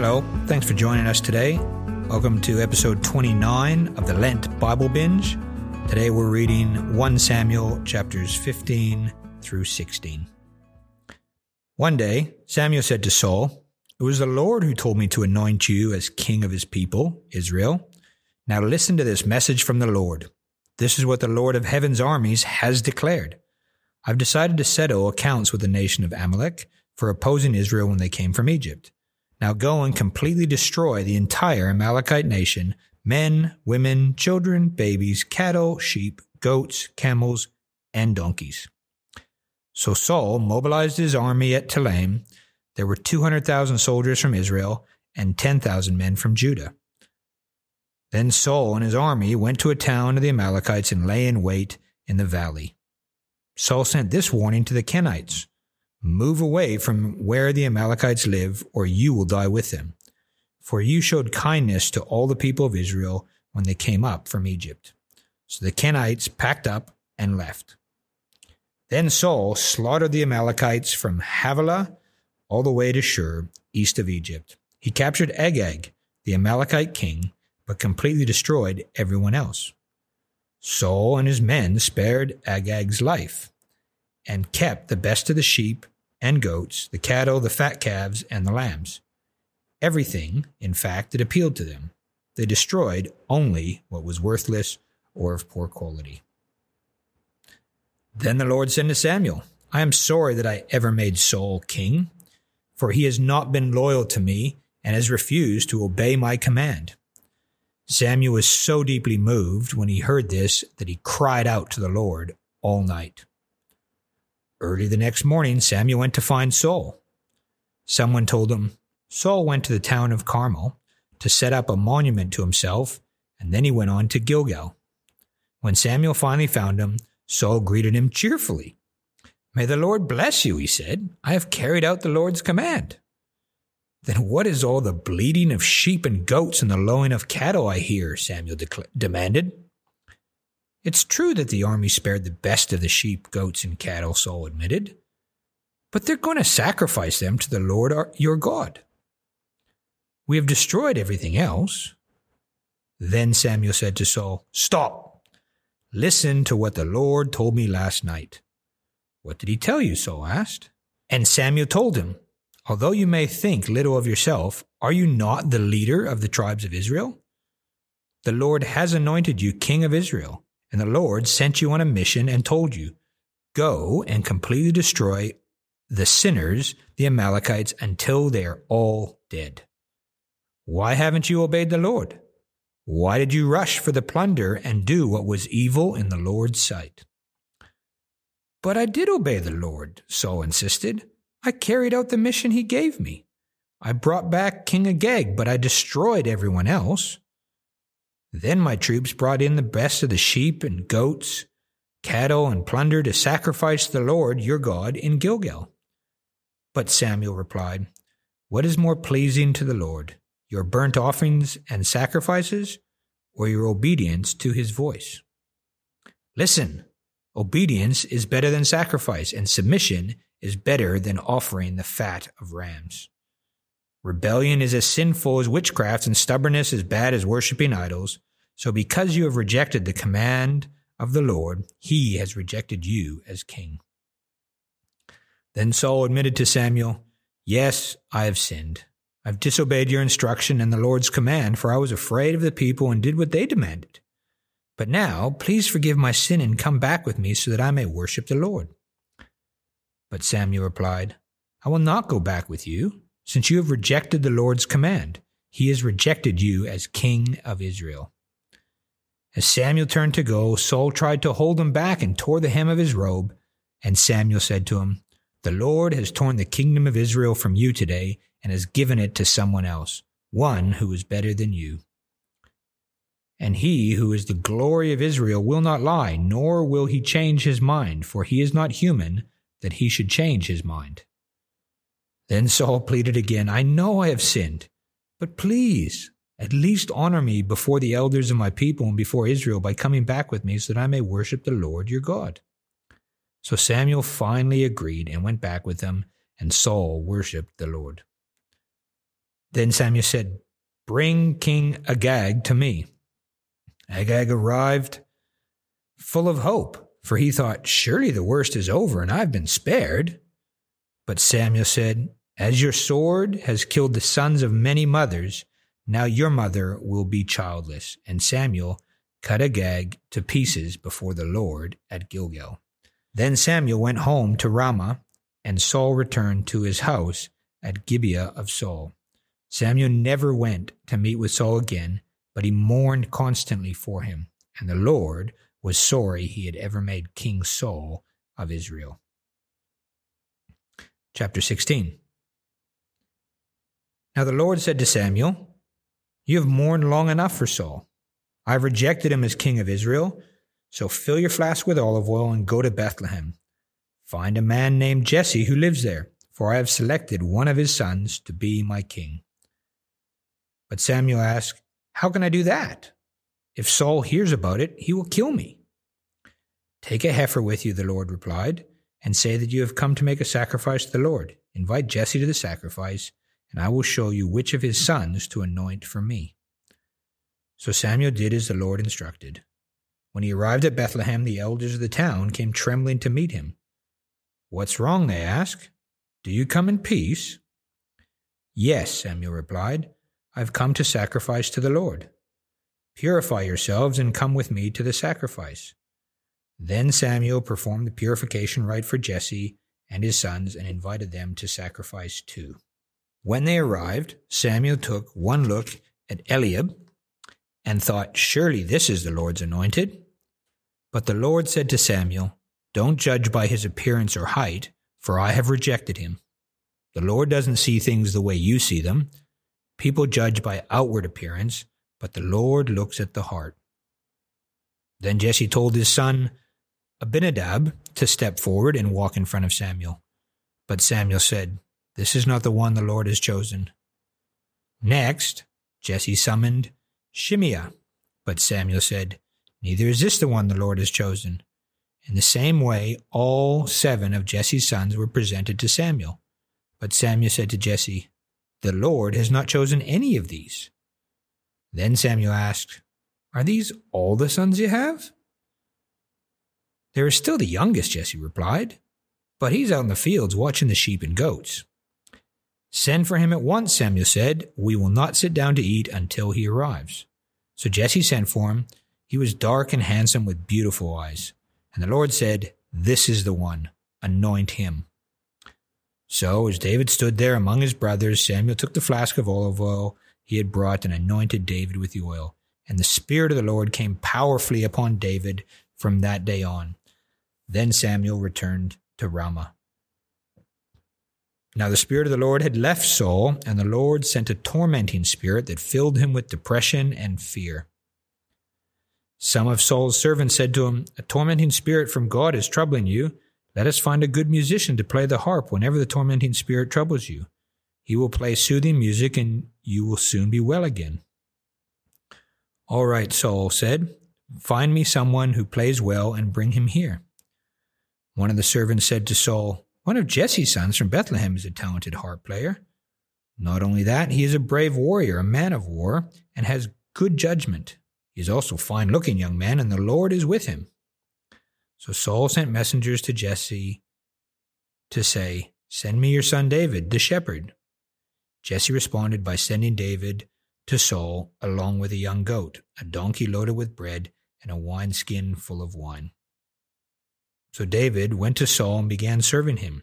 Hello, thanks for joining us today. Welcome to episode 29 of the Lent Bible Binge. Today we're reading 1 Samuel chapters 15 through 16. One day, Samuel said to Saul, It was the Lord who told me to anoint you as king of his people, Israel. Now listen to this message from the Lord. This is what the Lord of heaven's armies has declared. I've decided to settle accounts with the nation of Amalek for opposing Israel when they came from Egypt. Now go and completely destroy the entire Amalekite nation men, women, children, babies, cattle, sheep, goats, camels, and donkeys. So Saul mobilized his army at Telaim. There were 200,000 soldiers from Israel and 10,000 men from Judah. Then Saul and his army went to a town of the Amalekites and lay in wait in the valley. Saul sent this warning to the Kenites Move away from where the Amalekites live, or you will die with them. For you showed kindness to all the people of Israel when they came up from Egypt. So the Kenites packed up and left. Then Saul slaughtered the Amalekites from Havilah all the way to Shur, east of Egypt. He captured Agag, the Amalekite king, but completely destroyed everyone else. Saul and his men spared Agag's life and kept the best of the sheep and goats, the cattle, the fat calves, and the lambs. Everything, in fact, that appealed to them. They destroyed only what was worthless or of poor quality. Then the Lord said to Samuel, I am sorry that I ever made Saul king, for he has not been loyal to me and has refused to obey my command. Samuel was so deeply moved when he heard this that he cried out to the Lord all night. Early the next morning, Samuel went to find Saul. Someone told him Saul went to the town of Carmel to set up a monument to himself, and then he went on to Gilgal. When Samuel finally found him, Saul greeted him cheerfully. May the Lord bless you, he said. I have carried out the Lord's command. Then what is all the bleating of sheep and goats and the lowing of cattle I hear? Samuel demanded. It's true that the army spared the best of the sheep, goats, and cattle, Saul admitted, but they're going to sacrifice them to the Lord our, your God. We have destroyed everything else. Then Samuel said to Saul, Stop! Listen to what the Lord told me last night. What did he tell you? Saul asked. And Samuel told him, Although you may think little of yourself, are you not the leader of the tribes of Israel? The Lord has anointed you king of Israel. And the Lord sent you on a mission and told you, Go and completely destroy the sinners, the Amalekites, until they are all dead. Why haven't you obeyed the Lord? Why did you rush for the plunder and do what was evil in the Lord's sight? But I did obey the Lord, Saul insisted. I carried out the mission he gave me. I brought back King Agag, but I destroyed everyone else. Then my troops brought in the best of the sheep and goats, cattle, and plunder to sacrifice the Lord your God in Gilgal. But Samuel replied, What is more pleasing to the Lord, your burnt offerings and sacrifices, or your obedience to his voice? Listen, obedience is better than sacrifice, and submission is better than offering the fat of rams. Rebellion is as sinful as witchcraft, and stubbornness as bad as worshipping idols. So, because you have rejected the command of the Lord, he has rejected you as king. Then Saul admitted to Samuel, Yes, I have sinned. I've disobeyed your instruction and the Lord's command, for I was afraid of the people and did what they demanded. But now, please forgive my sin and come back with me so that I may worship the Lord. But Samuel replied, I will not go back with you. Since you have rejected the Lord's command, he has rejected you as king of Israel. As Samuel turned to go, Saul tried to hold him back and tore the hem of his robe. And Samuel said to him, The Lord has torn the kingdom of Israel from you today and has given it to someone else, one who is better than you. And he who is the glory of Israel will not lie, nor will he change his mind, for he is not human that he should change his mind. Then Saul pleaded again, I know I have sinned, but please, at least honor me before the elders of my people and before Israel by coming back with me so that I may worship the Lord your God. So Samuel finally agreed and went back with them, and Saul worshipped the Lord. Then Samuel said, Bring King Agag to me. Agag arrived full of hope, for he thought, Surely the worst is over and I've been spared. But Samuel said, As your sword has killed the sons of many mothers, now your mother will be childless. And Samuel cut Agag to pieces before the Lord at Gilgal. Then Samuel went home to Ramah, and Saul returned to his house at Gibeah of Saul. Samuel never went to meet with Saul again, but he mourned constantly for him, and the Lord was sorry he had ever made King Saul of Israel. Chapter 16 Now the Lord said to Samuel, You have mourned long enough for Saul. I have rejected him as king of Israel, so fill your flask with olive oil and go to Bethlehem. Find a man named Jesse who lives there, for I have selected one of his sons to be my king. But Samuel asked, How can I do that? If Saul hears about it, he will kill me. Take a heifer with you, the Lord replied, and say that you have come to make a sacrifice to the Lord. Invite Jesse to the sacrifice, and I will show you which of his sons to anoint for me. So Samuel did as the Lord instructed. When he arrived at Bethlehem, the elders of the town came trembling to meet him. What's wrong? they asked. Do you come in peace? Yes, Samuel replied. I've come to sacrifice to the Lord. Purify yourselves and come with me to the sacrifice. Then Samuel performed the purification rite for Jesse and his sons and invited them to sacrifice too. When they arrived, Samuel took one look at Eliab and thought, Surely this is the Lord's anointed. But the Lord said to Samuel, Don't judge by his appearance or height, for I have rejected him. The Lord doesn't see things the way you see them. People judge by outward appearance, but the Lord looks at the heart. Then Jesse told his son Abinadab to step forward and walk in front of Samuel. But Samuel said, This is not the one the Lord has chosen. Next, Jesse summoned Shimea. But Samuel said, Neither is this the one the Lord has chosen. In the same way, all seven of Jesse's sons were presented to Samuel. But Samuel said to Jesse, The Lord has not chosen any of these. Then Samuel asked, Are these all the sons you have? There is still the youngest, Jesse replied, but he's out in the fields watching the sheep and goats. Send for him at once, Samuel said. We will not sit down to eat until he arrives. So Jesse sent for him. He was dark and handsome with beautiful eyes. And the Lord said, This is the one. Anoint him. So as David stood there among his brothers, Samuel took the flask of olive oil he had brought and anointed David with the oil. And the Spirit of the Lord came powerfully upon David from that day on. Then Samuel returned to Ramah. Now the Spirit of the Lord had left Saul, and the Lord sent a tormenting spirit that filled him with depression and fear. Some of Saul's servants said to him, A tormenting spirit from God is troubling you. Let us find a good musician to play the harp whenever the tormenting spirit troubles you. He will play soothing music, and you will soon be well again. All right, Saul said, Find me someone who plays well and bring him here. One of the servants said to Saul, One of Jesse's sons from Bethlehem is a talented harp player. Not only that, he is a brave warrior, a man of war, and has good judgment. He is also a fine looking young man, and the Lord is with him. So Saul sent messengers to Jesse to say, Send me your son David, the shepherd. Jesse responded by sending David to Saul along with a young goat, a donkey loaded with bread, and a wineskin full of wine. So David went to Saul and began serving him.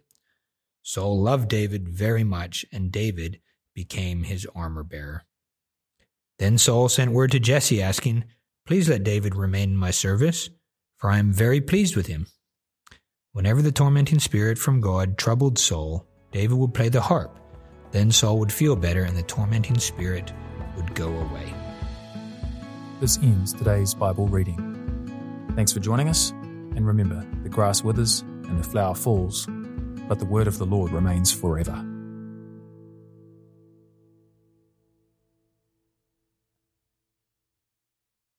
Saul loved David very much, and David became his armor bearer. Then Saul sent word to Jesse, asking, Please let David remain in my service, for I am very pleased with him. Whenever the tormenting spirit from God troubled Saul, David would play the harp. Then Saul would feel better, and the tormenting spirit would go away. This ends today's Bible reading. Thanks for joining us. And remember, the grass withers and the flower falls, but the word of the Lord remains forever.